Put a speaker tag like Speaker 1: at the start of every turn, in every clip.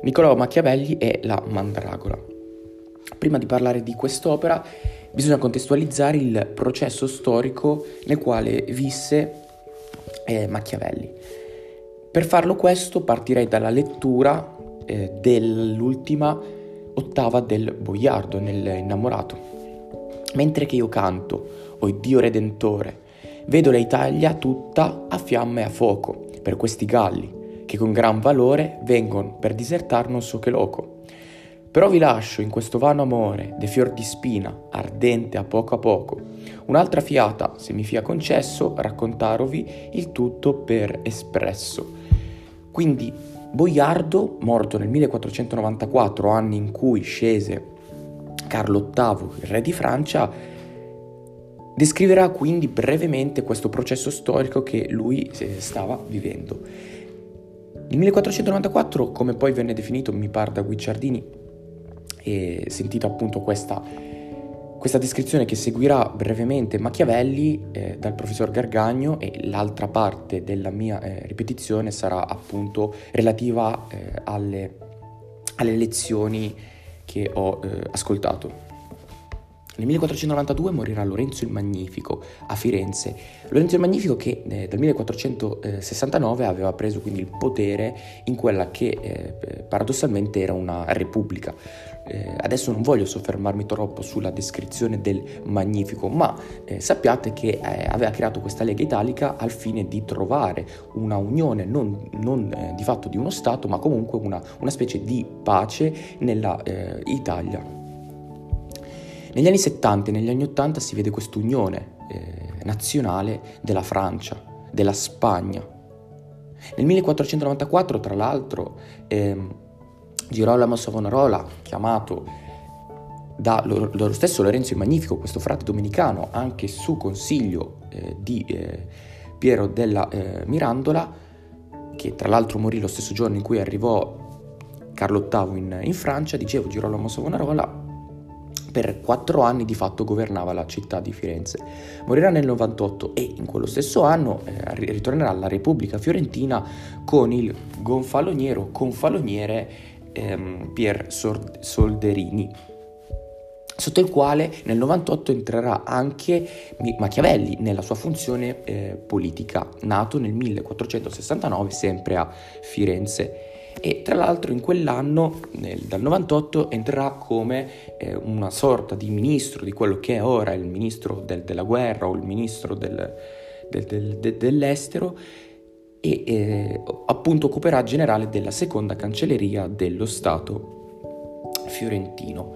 Speaker 1: Niccolò Machiavelli e la Mandragola. Prima di parlare di quest'opera bisogna contestualizzare il processo storico nel quale visse eh, Machiavelli. Per farlo questo partirei dalla lettura eh, dell'ultima ottava del Boiardo nel Innamorato. Mentre che io canto, o Dio Redentore, vedo l'Italia tutta a fiamme e a fuoco per questi galli, che con gran valore vengono per disertar non so che loco. Però vi lascio in questo vano amore de fior di spina, ardente a poco a poco, un'altra fiata, se mi fia concesso, raccontarovi il tutto per espresso. Quindi Boiardo, morto nel 1494, anni in cui scese Carlo VIII, il re di Francia, descriverà quindi brevemente questo processo storico che lui eh, stava vivendo. Nel 1494, come poi venne definito, mi pare da Guicciardini, e sentito appunto questa questa descrizione che seguirà brevemente Machiavelli eh, dal professor Gargagno e l'altra parte della mia eh, ripetizione sarà appunto relativa eh, alle, alle, lezioni che ho eh, ascoltato. Nel 1492 morirà Lorenzo il Magnifico a Firenze. Lorenzo il Magnifico che eh, dal 1469 aveva preso quindi il potere in quella che eh, paradossalmente era una repubblica. Eh, adesso non voglio soffermarmi troppo sulla descrizione del Magnifico, ma eh, sappiate che eh, aveva creato questa Lega Italica al fine di trovare una unione non, non eh, di fatto di uno Stato, ma comunque una, una specie di pace nella Italia. Negli anni 70 e negli anni 80 si vede quest'unione eh, nazionale della Francia, della Spagna. Nel 1494, tra l'altro, ehm, Girolamo Savonarola, chiamato da loro, stesso Lorenzo il Magnifico, questo frate domenicano, anche su consiglio eh, di eh, Piero della eh, Mirandola, che tra l'altro morì lo stesso giorno in cui arrivò Carlo VIII in, in Francia, dicevo Girolamo Savonarola, per quattro anni di fatto governava la città di Firenze. Morirà nel 98 e in quello stesso anno eh, ritornerà alla Repubblica Fiorentina con il gonfaloniero confaloniere ehm, Pier Solderini sotto il quale nel 98 entrerà anche Machiavelli nella sua funzione eh, politica, nato nel 1469 sempre a Firenze e tra l'altro in quell'anno, nel, dal 98, entrerà come eh, una sorta di ministro di quello che è ora il ministro del, della guerra o il ministro del, del, dell'estero e eh, appunto occuperà generale della seconda cancelleria dello Stato fiorentino.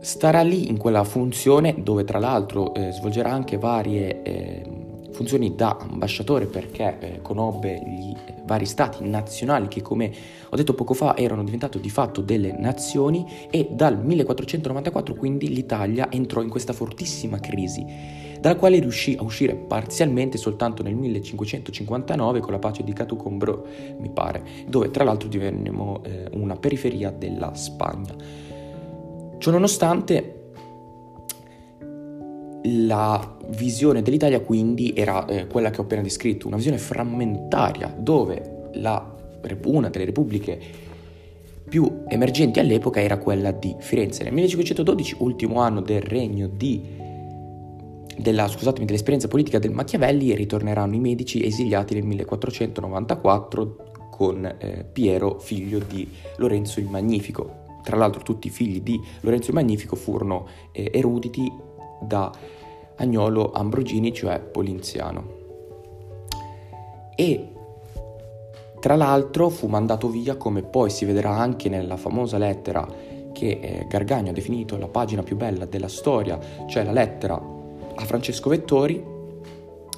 Speaker 1: Starà lì in quella funzione dove tra l'altro eh, svolgerà anche varie eh, funzioni da ambasciatore perché eh, conobbe gli vari stati nazionali che come ho detto poco fa erano diventati di fatto delle nazioni e dal 1494 quindi l'Italia entrò in questa fortissima crisi dalla quale riuscì a uscire parzialmente soltanto nel 1559 con la pace di Catucombro, mi pare, dove tra l'altro divennemmo eh, una periferia della Spagna. Ciononostante la visione dell'Italia quindi era eh, quella che ho appena descritto, una visione frammentaria dove la, una delle repubbliche più emergenti all'epoca era quella di Firenze. Nel 1512, ultimo anno del regno di, della, scusatemi, dell'esperienza politica del Machiavelli, ritorneranno i medici esiliati nel 1494 con eh, Piero, figlio di Lorenzo il Magnifico. Tra l'altro tutti i figli di Lorenzo il Magnifico furono eh, eruditi da Agnolo Ambrogini, cioè Polinziano. E tra l'altro fu mandato via, come poi si vedrà anche nella famosa lettera che eh, Gargagno ha definito la pagina più bella della storia, cioè la lettera a Francesco Vettori,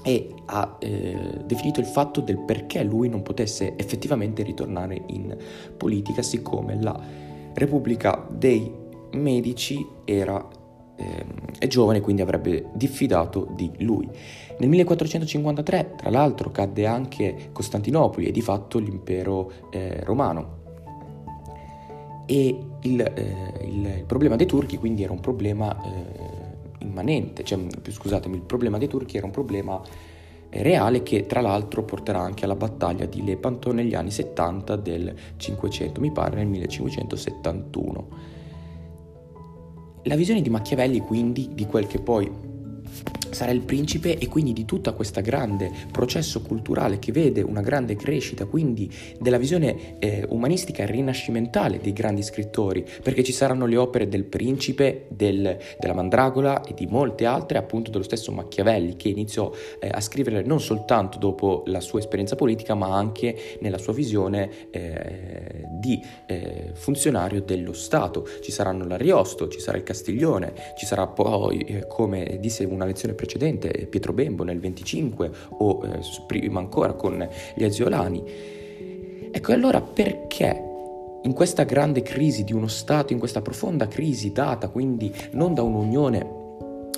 Speaker 1: e ha eh, definito il fatto del perché lui non potesse effettivamente ritornare in politica, siccome la Repubblica dei Medici era è giovane quindi avrebbe diffidato di lui. Nel 1453 tra l'altro cadde anche Costantinopoli e di fatto l'impero eh, romano. E il, eh, il, il, problema dei turchi quindi era un problema eh, immanente, cioè scusatemi, il problema dei turchi era un problema reale che tra l'altro porterà anche alla battaglia di Lepanto negli anni 70 del 500, mi pare nel 1571. La visione di Machiavelli quindi di quel che poi sarà il principe e quindi di tutto questo grande processo culturale che vede una grande crescita, quindi della visione eh, umanistica rinascimentale dei grandi scrittori, perché ci saranno le opere del principe, del, della Mandragola e di molte altre, appunto dello stesso Machiavelli, che iniziò eh, a scrivere non soltanto dopo la sua esperienza politica, ma anche nella sua visione eh, di eh, funzionario dello Stato. Ci saranno l'Ariosto, ci sarà il Castiglione, ci sarà poi, eh, come disse una lezione precedente, precedente, Pietro Bembo nel 25 o eh, prima ancora con gli Aziolani. Ecco, allora perché in questa grande crisi di uno Stato, in questa profonda crisi data quindi non da un'unione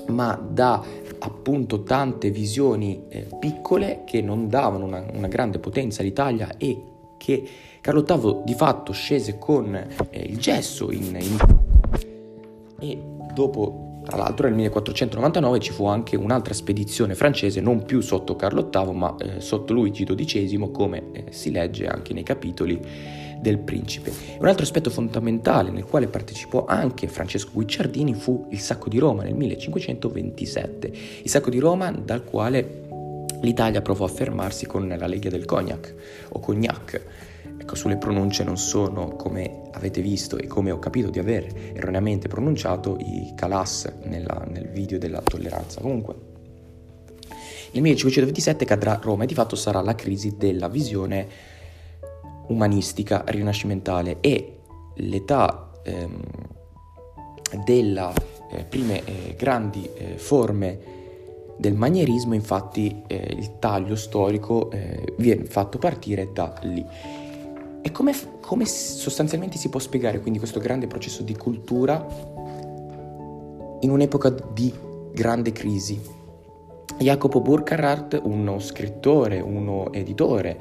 Speaker 1: ma da appunto tante visioni eh, piccole che non davano una, una, grande potenza all'Italia e che Carlo VIII di fatto scese con eh, il gesso in, in... e dopo tra l'altro nel 1499 ci fu anche un'altra spedizione francese, non più sotto Carlo VIII, ma eh, sotto Luigi XII, come eh, si legge anche nei capitoli del principe. Un altro aspetto fondamentale nel quale partecipò anche Francesco Guicciardini fu il sacco di Roma nel 1527, il sacco di Roma dal quale l'Italia provò a fermarsi con la Lega del Cognac o Cognac Ecco, sulle pronunce non sono, come avete visto e come ho capito di aver erroneamente pronunciato, i calas nella, nel video della tolleranza. Comunque, nel 1527 cadrà Roma e di fatto sarà la crisi della visione umanistica rinascimentale e l'età ehm, delle eh, prime eh, grandi eh, forme del manierismo, infatti eh, il taglio storico eh, viene fatto partire da lì. E come, come sostanzialmente si può spiegare quindi questo grande processo di cultura in un'epoca di grande crisi? Jacopo Burkhardt, uno scrittore, uno editore,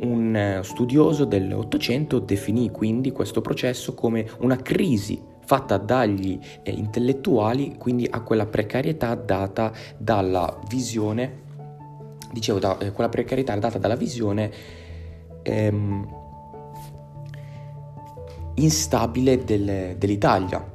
Speaker 1: un eh, studioso dell'Ottocento, definì quindi questo processo come una crisi fatta dagli eh, intellettuali, quindi a quella precarietà data dalla visione, dicevo, da, eh, quella precarietà data dalla visione ehm, instabile del, dell'Italia,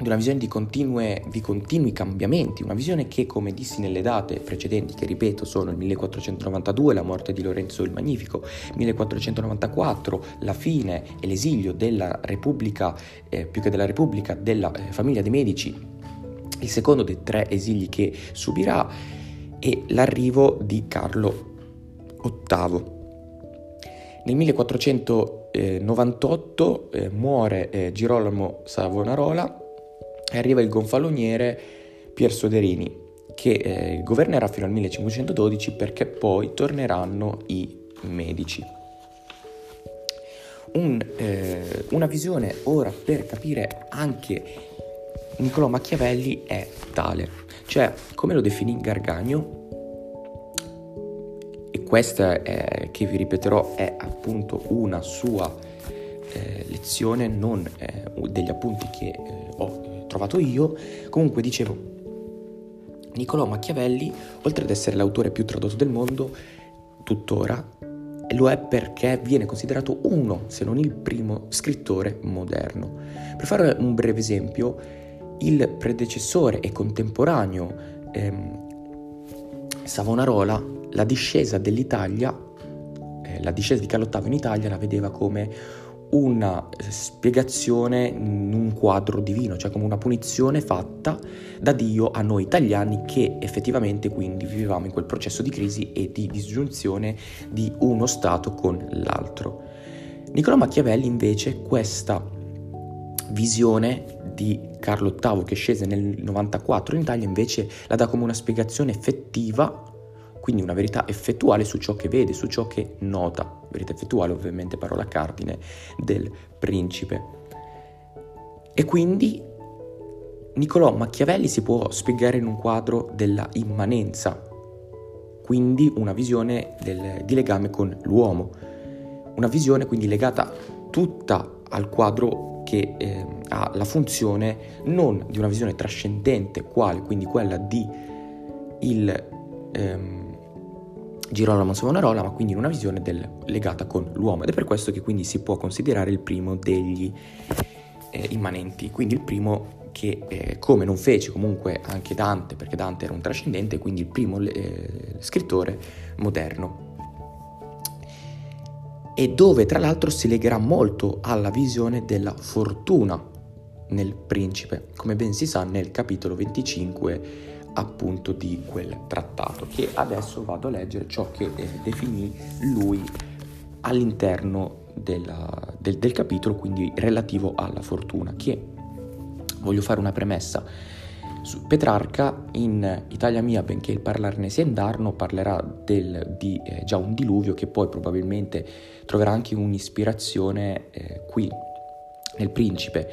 Speaker 1: di una visione di, continue, di, continui cambiamenti, una visione che, come dissi nelle date precedenti, che ripeto sono il 1492, la morte di Lorenzo il Magnifico, 1494, la fine e l'esilio della Repubblica, eh, più che della Repubblica, della eh, famiglia dei Medici, il secondo dei tre esili che subirà, e l'arrivo di Carlo VIII. Nel 1498 eh, muore eh, Girolamo Savonarola e arriva il gonfaloniere Pier Soderini, che eh, governerà fino al 1512 perché poi torneranno i medici. Un, eh, una visione ora per capire anche Niccolò Machiavelli è tale, cioè come lo definì Gargagno, questa è, che vi ripeterò è appunto una sua eh, lezione, non eh, degli appunti che eh, ho trovato io. Comunque dicevo, Niccolò Machiavelli, oltre ad essere l'autore più tradotto del mondo, tuttora lo è perché viene considerato uno, se non il primo, scrittore moderno. Per fare un breve esempio, il predecessore e contemporaneo ehm, Savonarola la discesa dell'Italia, eh, la discesa di Carlo VIII in Italia la vedeva come una spiegazione in un quadro divino, cioè come una punizione fatta da Dio a noi italiani che effettivamente quindi vivevamo in quel processo di crisi e di disgiunzione di uno Stato con l'altro. Niccolò Machiavelli invece questa visione di Carlo VIII che scese nel 94 in Italia invece la dà come una spiegazione effettiva quindi una verità effettuale su ciò che vede, su ciò che nota. Verità effettuale ovviamente parola cardine del principe. E quindi Niccolò Machiavelli si può spiegare in un quadro della immanenza, quindi una visione del, di legame con l'uomo, una visione quindi legata tutta al quadro che eh, ha la funzione non di una visione trascendente, quale quindi quella di il ehm, Girolamo Savonarola, ma quindi in una visione del, legata con l'uomo. Ed è per questo che quindi si può considerare il primo degli eh, immanenti, quindi il primo che eh, come non fece comunque anche Dante, perché Dante era un trascendente, quindi il primo eh, scrittore moderno. E dove tra l'altro si legherà molto alla visione della fortuna nel principe, come ben si sa nel capitolo 25 appunto di quel trattato, che adesso vado a leggere ciò che eh, definì lui all'interno della, del, del capitolo, quindi relativo alla fortuna, che voglio fare una premessa. Su Petrarca in Italia mia, benché il parlarne sia indarno, parlerà del, di eh, già un diluvio che poi probabilmente troverà anche un'ispirazione eh, qui nel Principe.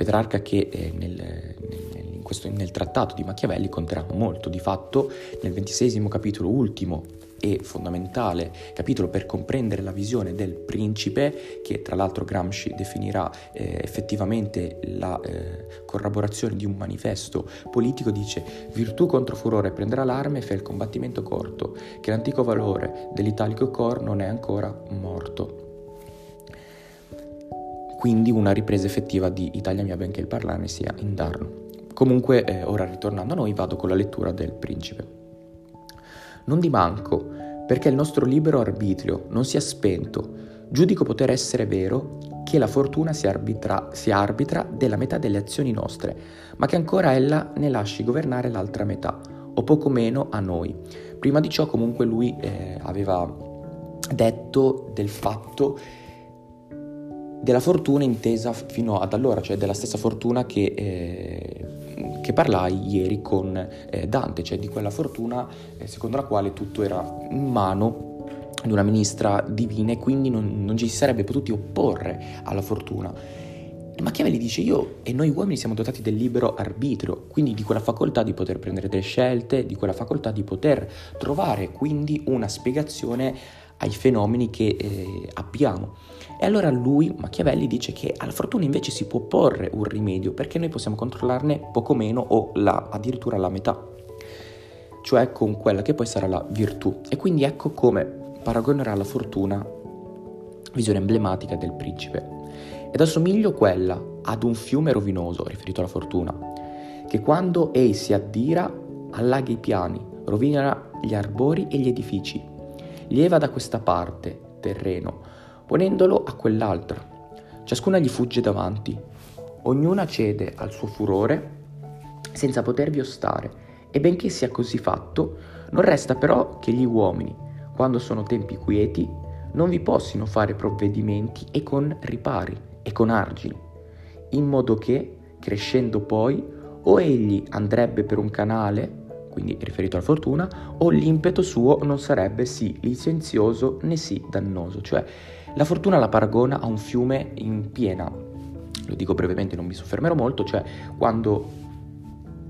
Speaker 1: Petrarca che eh, nel, nel, questo, nel trattato di Machiavelli conterà molto, di fatto nel ventisesimo capitolo ultimo e fondamentale capitolo per comprendere la visione del principe, che tra l'altro Gramsci definirà eh, effettivamente la eh, corroborazione di un manifesto politico, dice virtù contro furore prenderà l'arma e fa il combattimento corto, che l'antico valore dell'italico cor non è ancora morto. Quindi una ripresa effettiva di Italia mia benché il parlare sia indarno. Comunque, eh, ora ritornando a noi, vado con la lettura del principe. Non di manco, perché il nostro libero arbitrio non sia spento, giudico poter essere vero che la fortuna si arbitra, si arbitra della metà delle azioni nostre, ma che ancora ella ne lasci governare l'altra metà, o poco meno a noi. Prima di ciò comunque lui eh, aveva detto del fatto della fortuna intesa fino ad allora, cioè della stessa fortuna che eh, che parlai ieri con eh, Dante, cioè di quella fortuna eh, secondo la quale tutto era in mano di una ministra divina e quindi non, non ci si sarebbe potuti opporre alla fortuna. Machiavelli dice io e noi uomini siamo dotati del libero arbitrio, quindi di quella facoltà di poter prendere delle scelte, di quella facoltà di poter trovare quindi una spiegazione ai fenomeni che eh, abbiamo. E allora lui, Machiavelli, dice che alla fortuna invece si può porre un rimedio perché noi possiamo controllarne poco meno o la, addirittura la metà, cioè con quella che poi sarà la virtù. E quindi ecco come paragonerà la fortuna, visione emblematica del principe. Ed assomiglio quella ad un fiume rovinoso, riferito alla fortuna, che quando ei si addira allaga i piani, rovina gli arbori e gli edifici, lieva da questa parte, terreno, ponendolo a quell'altra. Ciascuna gli fugge davanti, ognuna cede al suo furore senza potervi ostare, e benché sia così fatto, non resta però che gli uomini, quando sono tempi quieti, non vi possino fare provvedimenti e con ripari e con argini, in modo che, crescendo poi, o egli andrebbe per un canale quindi riferito alla fortuna, o l'impeto suo non sarebbe sì licenzioso né sì dannoso, cioè la fortuna la paragona a un fiume in piena, lo dico brevemente, non mi soffermerò molto, cioè quando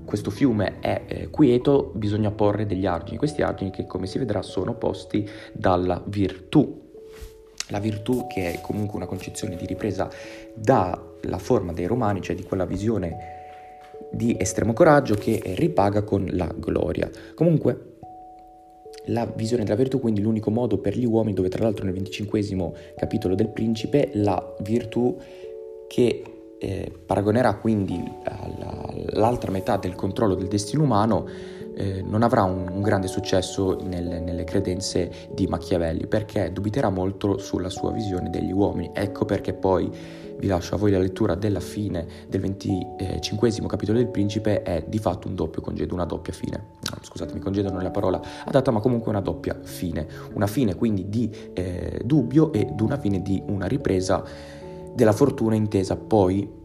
Speaker 1: questo fiume è eh, quieto bisogna porre degli argini, questi argini che come si vedrà sono posti dalla virtù, la virtù che è comunque una concezione di ripresa dalla forma dei romani, cioè di quella visione di estremo coraggio che ripaga con la gloria. Comunque, la visione della virtù, quindi l'unico modo per gli uomini, dove tra l'altro nel venticinquesimo capitolo del principe, la virtù che eh, paragonerà quindi all'altra metà del controllo del destino umano, eh, non avrà un, un grande successo nel, nelle credenze di Machiavelli, perché dubiterà molto sulla sua visione degli uomini. Ecco perché poi vi lascio a voi la lettura della fine del venticinquesimo capitolo del Principe, è di fatto un doppio congedo, una doppia fine. Scusatemi, congedo non è la parola adatta, ma comunque una doppia fine. Una fine quindi di eh, dubbio ed una fine di una ripresa della fortuna intesa poi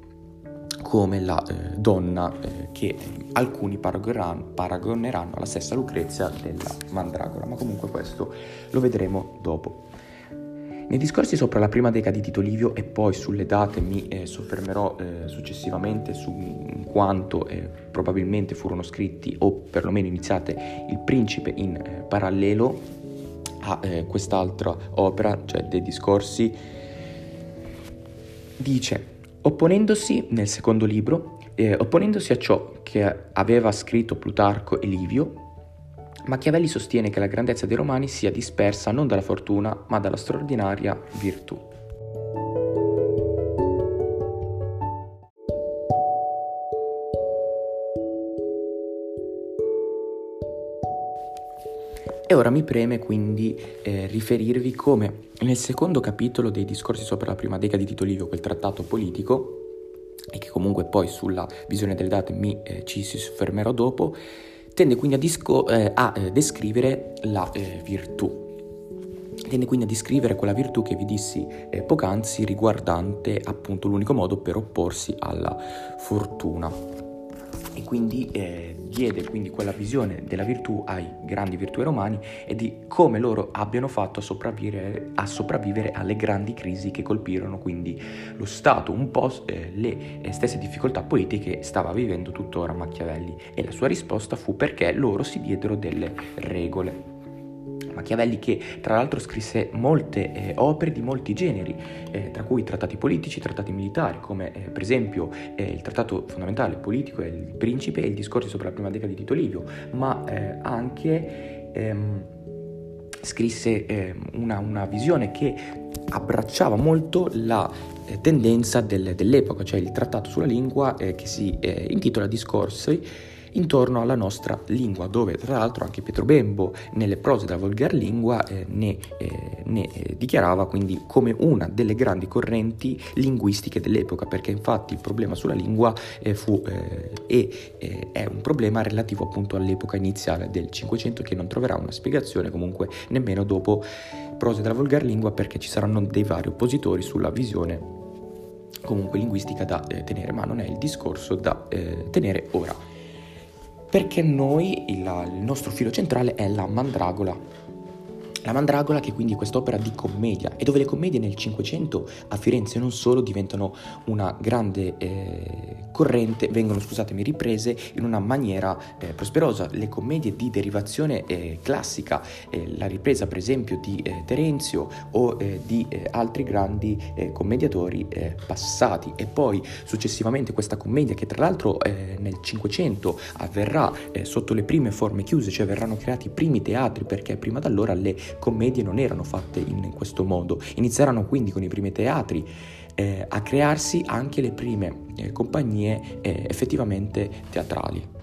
Speaker 1: come la eh, donna eh, che alcuni paragoneranno, paragoneranno alla stessa Lucrezia della Mandragora, ma comunque questo lo vedremo dopo. Nei discorsi sopra la prima decada di Tito Livio e poi sulle date mi eh, soffermerò eh, successivamente su quanto eh, probabilmente furono scritti o perlomeno iniziate il principe in eh, parallelo a eh, quest'altra opera, cioè dei discorsi, dice, opponendosi nel secondo libro, eh, opponendosi a ciò che aveva scritto Plutarco e Livio, Machiavelli sostiene che la grandezza dei romani sia dispersa non dalla fortuna, ma dalla straordinaria virtù. E ora mi preme quindi eh, riferirvi come nel secondo capitolo dei discorsi sopra la prima decada di Tito Livio, quel trattato politico, e che comunque poi sulla visione delle date mi, eh, ci si soffermerò dopo, tende quindi a, disco, eh, a eh, descrivere la eh, virtù. Tende quindi a descrivere quella virtù che vi dissi eh, poc'anzi riguardante appunto l'unico modo per opporsi alla fortuna e quindi eh, diede quindi quella visione della virtù ai grandi virtue romani e di come loro abbiano fatto a sopravvivere, a sopravvivere alle grandi crisi che colpirono quindi lo Stato, un po' eh, le eh, stesse difficoltà politiche stava vivendo tuttora Machiavelli e la sua risposta fu perché loro si diedero delle regole. Machiavelli che tra l'altro scrisse molte eh, opere di molti generi, eh, tra cui trattati politici, trattati militari, come eh, per esempio eh, il trattato fondamentale politico è il Principe e il discorso sopra la prima decada di Tito Livio, ma eh, anche ehm, scrisse ehm, una, una, visione che abbracciava molto la eh, tendenza del, dell'epoca, cioè il trattato sulla lingua che si intitola Discorsi intorno alla nostra lingua, dove tra l'altro anche Pietro Bembo nelle prose della volgar lingua eh, ne, eh, ne eh, dichiarava quindi come una delle grandi correnti linguistiche dell'epoca, perché infatti il problema sulla lingua eh, fu e eh, eh, è un problema relativo appunto all'epoca iniziale del Cinquecento che non troverà una spiegazione comunque nemmeno dopo prose della volgar lingua perché ci saranno dei vari oppositori sulla visione comunque linguistica da tenere, ma non è il discorso da tenere ora perché noi il, il nostro filo centrale è la mandragola. La Mandragola che quindi è quest'opera di commedia e dove le commedie nel Cinquecento a Firenze non solo diventano una grande eh, corrente, vengono scusatemi riprese in una maniera eh, prosperosa. Le commedie di derivazione eh, classica, eh, la ripresa per esempio di eh, Terenzio o eh, di altri grandi commediatori passati e poi successivamente questa commedia che tra l'altro nel Cinquecento avverrà sotto le prime forme chiuse, cioè verranno creati i primi teatri perché prima da allora le commedie non erano fatte in questo modo. Inizieranno quindi con i primi teatri eh, a crearsi anche le prime eh, compagnie eh, effettivamente teatrali.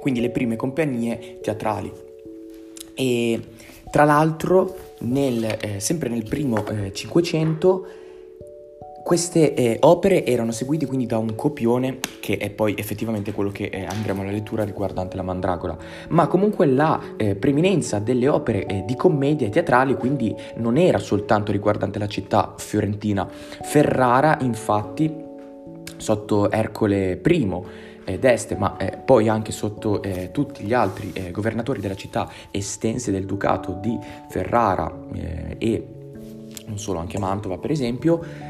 Speaker 1: Quindi le prime compagnie teatrali. E tra l'altro, nel, eh, sempre nel primo eh, Cinquecento, queste eh, opere erano seguite quindi da un copione che è poi effettivamente quello che eh, andremo alla lettura riguardante la Mandragola, ma comunque la eh, preeminenza delle opere eh, di commedia e teatrali quindi non era soltanto riguardante la città fiorentina. Ferrara infatti sotto Ercole I d'Este, ma eh, poi anche sotto eh, tutti gli altri eh, governatori della città estense del ducato di Ferrara e non solo, anche Mantova per esempio,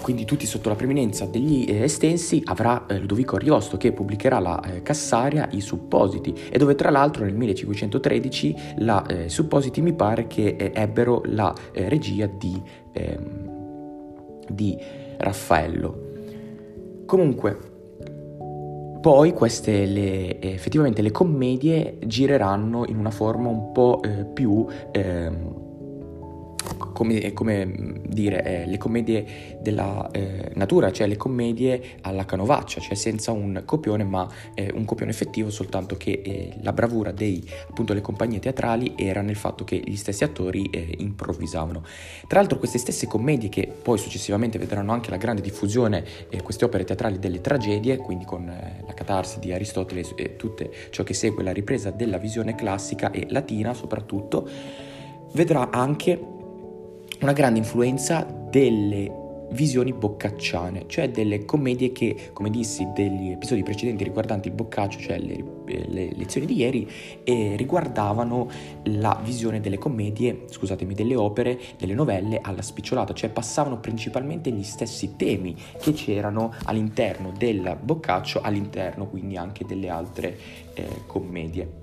Speaker 1: quindi tutti sotto la preminenza degli eh, estensi, avrà eh, Ludovico Ariosto che pubblicherà la eh, Cassaria, i suppositi, e dove tra l'altro nel 1513 la eh, suppositi mi pare che eh, ebbero la eh, regia di, ehm, di Raffaello. Comunque, poi queste le, effettivamente le commedie gireranno in una forma un po' più... Come, come dire, eh, le commedie della eh, natura, cioè le commedie alla canovaccia, cioè senza un copione, ma eh, un copione effettivo, soltanto che eh, la bravura dei, appunto, le compagnie teatrali era nel fatto che gli stessi attori eh, improvvisavano. Tra l'altro queste stesse commedie che poi successivamente vedranno anche la grande diffusione, eh, queste opere teatrali delle tragedie, quindi con la catarsi di Aristotele e tutto ciò che segue la ripresa della visione classica e latina soprattutto, vedrà anche una grande influenza delle visioni boccacciane, cioè delle commedie che, come dissi degli episodi precedenti riguardanti il boccaccio, cioè le, le lezioni di ieri, eh, riguardavano la visione delle commedie, scusatemi, delle opere, delle novelle alla spicciolata, cioè passavano principalmente gli stessi temi che c'erano all'interno del boccaccio, all'interno quindi anche delle altre eh, commedie.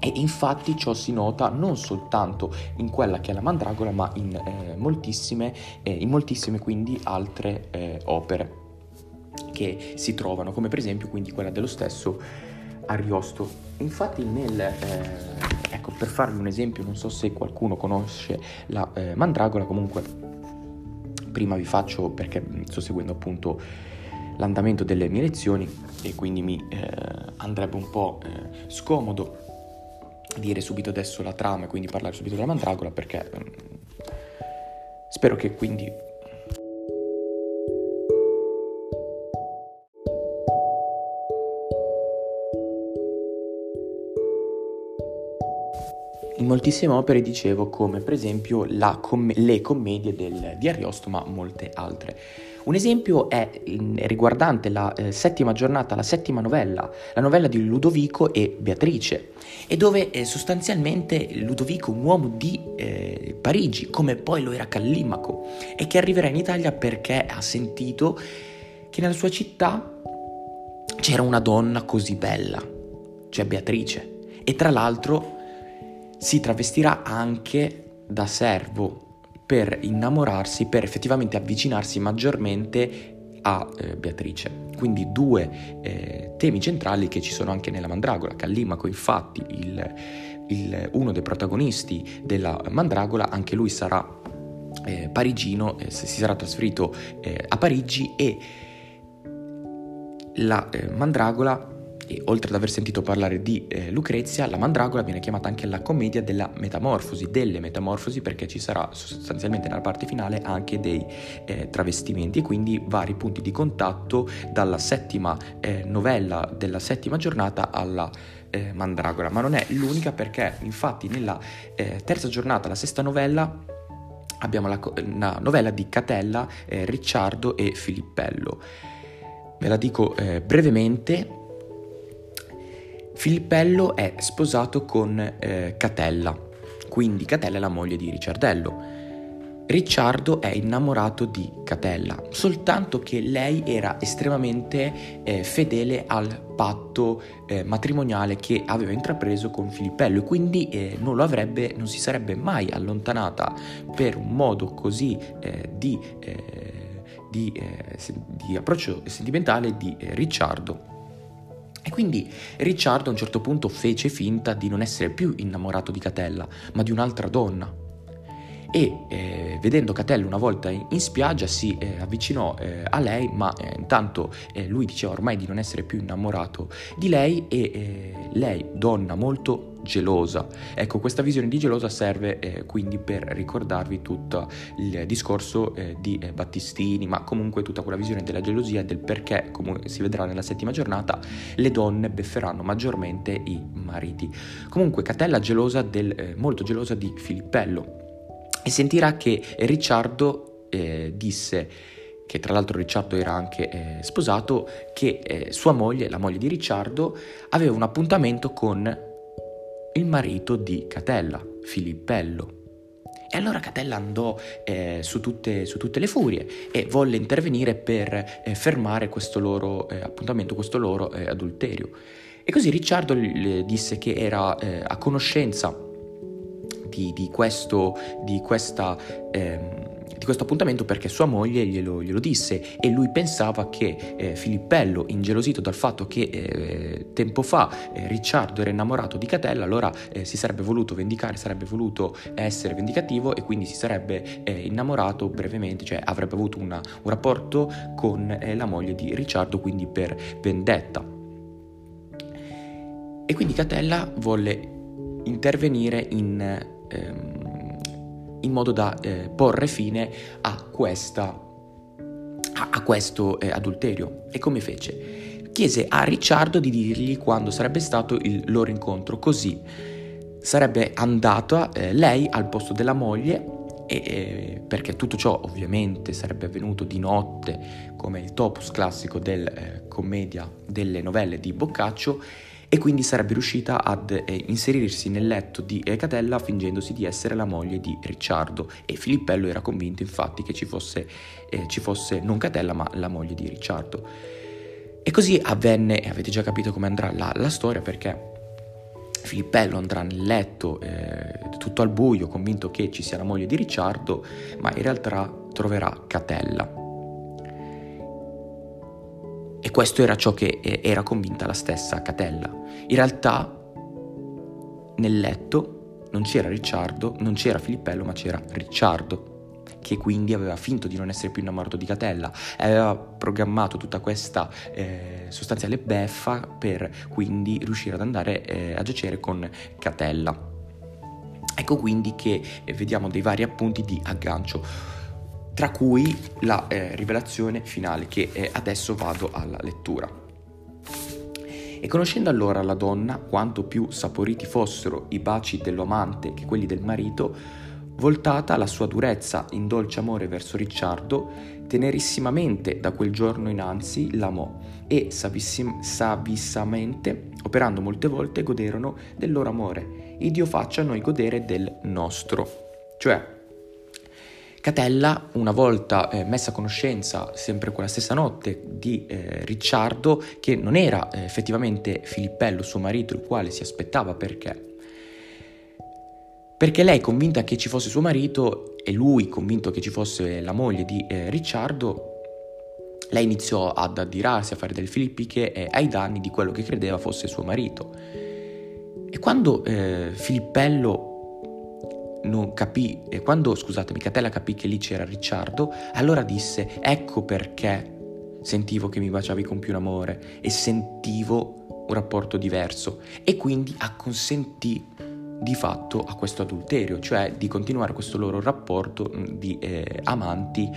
Speaker 1: E infatti ciò si nota non soltanto in quella che è la Mandragola, ma in eh, moltissime, eh, in moltissime quindi altre eh, opere che si trovano, come per esempio quindi quella dello stesso Ariosto. Infatti nel, eh, ecco per farvi un esempio, non so se qualcuno conosce la eh, Mandragola, comunque prima vi faccio perché sto seguendo appunto l'andamento delle mie lezioni e quindi mi eh, andrebbe un po' scomodo dire subito adesso la trama e quindi parlare subito della Mandragola perché eh, spero che quindi in moltissime opere dicevo come per esempio com- le commedie del, di Ariosto ma molte altre. Un esempio è riguardante la eh, settima giornata, la settima novella, la novella di Ludovico e Beatrice, e dove eh, sostanzialmente Ludovico, un uomo di eh, Parigi, come poi lo era Callimaco, e che arriverà in Italia perché ha sentito che nella sua città c'era una donna così bella, cioè Beatrice, e tra l'altro si travestirà anche da servo per innamorarsi, per effettivamente avvicinarsi maggiormente a eh, Beatrice. Quindi due eh, temi centrali che ci sono anche nella Mandragola. Callimaco, infatti, il, il, uno dei protagonisti della Mandragola, anche lui sarà eh, parigino, eh, si sarà trasferito eh, a Parigi e la eh, Mandragola e oltre ad aver sentito parlare di eh, Lucrezia, la Mandragola viene chiamata anche la commedia della metamorfosi, delle metamorfosi, perché ci sarà sostanzialmente nella parte finale anche dei eh, travestimenti quindi vari punti di contatto dalla settima eh, novella della settima giornata alla eh, Mandragola. Ma non è l'unica perché infatti nella eh, terza giornata, la sesta novella, abbiamo la, la novella di Catella, eh, Ricciardo e Filippello. Ve la dico brevemente Filippello è sposato con eh, Catella, quindi Catella è la moglie di Ricciardello. Ricciardo è innamorato di Catella, soltanto che lei era estremamente eh, fedele al patto eh, matrimoniale che aveva intrapreso con Filippello e quindi eh, non, avrebbe, non, si sarebbe mai allontanata per un modo così eh, di, eh, di, eh, di, approccio sentimentale di Ricciardo. Quindi Ricciardo a un certo punto fece finta di non essere più innamorato di Catella, ma di un'altra donna. E eh, vedendo Catella una volta in, in spiaggia si eh, avvicinò eh, a lei, ma eh, intanto eh, lui diceva ormai di non essere più innamorato di lei e eh, lei, donna molto gelosa. Ecco, questa visione di gelosa serve eh, quindi per ricordarvi tutto il discorso eh, di eh, Battistini, ma comunque tutta quella visione della gelosia e del perché, come si vedrà nella settima giornata, le donne befferanno maggiormente i mariti. Comunque Catella gelosa del, eh, molto gelosa di Filippello e sentirà che Ricciardo eh, disse che tra l'altro Ricciardo era anche eh, sposato, che eh, sua moglie, la moglie di Ricciardo, aveva un appuntamento con il marito di Catella, Filippello. E allora Catella andò eh, su, tutte, su, tutte, le furie e volle intervenire per eh, fermare questo loro eh, appuntamento, questo loro eh, adulterio. E così Ricciardo le disse che era eh, a conoscenza di, di, questo, di questa... Ehm, di questo appuntamento perché sua moglie glielo, glielo disse e lui pensava che eh, Filippello, ingelosito dal fatto che eh, tempo fa eh, Ricciardo era innamorato di Catella, allora eh, si sarebbe voluto vendicare, sarebbe voluto essere vendicativo e quindi si sarebbe eh, innamorato brevemente, cioè avrebbe avuto una, un rapporto con la moglie di Ricciardo, quindi per vendetta. E quindi Catella volle intervenire in... Ehm, in modo da eh, porre fine a, questa, a, a questo eh, adulterio. E come fece? Chiese a Ricciardo di dirgli quando sarebbe stato il loro incontro, così sarebbe andata eh, lei al posto della moglie e, eh, perché tutto ciò ovviamente sarebbe avvenuto di notte come il topos classico del eh, commedia delle novelle di Boccaccio e quindi sarebbe riuscita ad eh, inserirsi nel letto di eh, Catella fingendosi di essere la moglie di Ricciardo e Filippello era convinto infatti che ci fosse, eh, ci fosse non Catella ma la moglie di Ricciardo. E così avvenne, e avete già capito come andrà la, la storia perché Filippello andrà nel letto eh, tutto al buio, convinto che ci sia la moglie di Ricciardo, ma in realtà troverà Catella. E questo era ciò che eh, era convinta la stessa Catella. In realtà nel letto non c'era Ricciardo, non c'era Filippello, ma c'era Ricciardo che quindi aveva finto di non essere più innamorato di Catella aveva programmato tutta questa eh, sostanziale beffa per quindi riuscire ad andare eh, a giacere con Catella. Ecco quindi che eh, vediamo dei vari appunti di aggancio, tra cui la eh, rivelazione finale che eh, adesso vado alla lettura. E conoscendo allora la donna, quanto più saporiti fossero i baci dell'amante che quelli del marito, Voltata la sua durezza in dolce amore verso Ricciardo, tenerissimamente da quel giorno innanzi l'amò e savissim- savissamente, operando molte volte, goderono del loro amore. E Dio faccia a noi godere del nostro. Cioè, Catella, una volta eh, messa a conoscenza, sempre quella stessa notte, di eh, Ricciardo, che non era eh, effettivamente Filippello, suo marito, il quale si aspettava perché perché lei convinta che ci fosse suo marito e lui convinto che ci fosse la moglie di eh, Ricciardo, lei iniziò ad addirarsi a fare delle filippiche ai danni di quello che credeva fosse suo marito. E quando eh, Filippello non capì, e quando, scusatemi, Catella capì che lì c'era Ricciardo, allora disse, ecco perché sentivo che mi baciavi con più amore e sentivo un rapporto diverso e quindi acconsentì di fatto a questo adulterio, cioè di continuare questo loro rapporto mm, di eh, amanti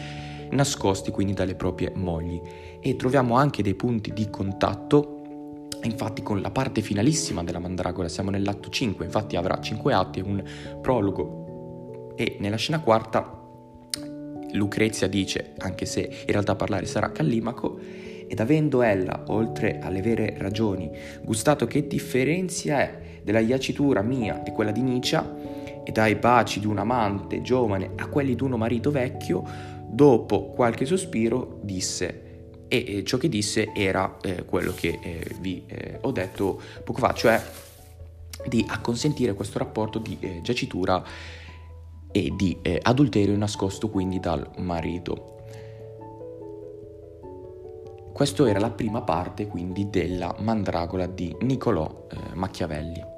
Speaker 1: nascosti quindi dalle proprie mogli. E troviamo anche dei punti di contatto Infatti con la parte finalissima della Mandragola siamo nell'atto 5, infatti avrà 5 atti e un prologo. E nella scena quarta Lucrezia dice, anche se in realtà parlare sarà Callimaco, ed avendo ella, oltre alle vere ragioni, gustato che differenzia è della iacitura mia e quella di Nietzsche, e dai baci di un amante giovane a quelli di uno marito vecchio, dopo qualche sospiro disse, e ciò che disse era eh, quello che eh, vi eh, ho detto poco fa, cioè di acconsentire questo rapporto di eh, giacitura e di eh, adulterio nascosto quindi dal marito. Questa era la prima parte quindi della Mandragola di Niccolò eh, Machiavelli.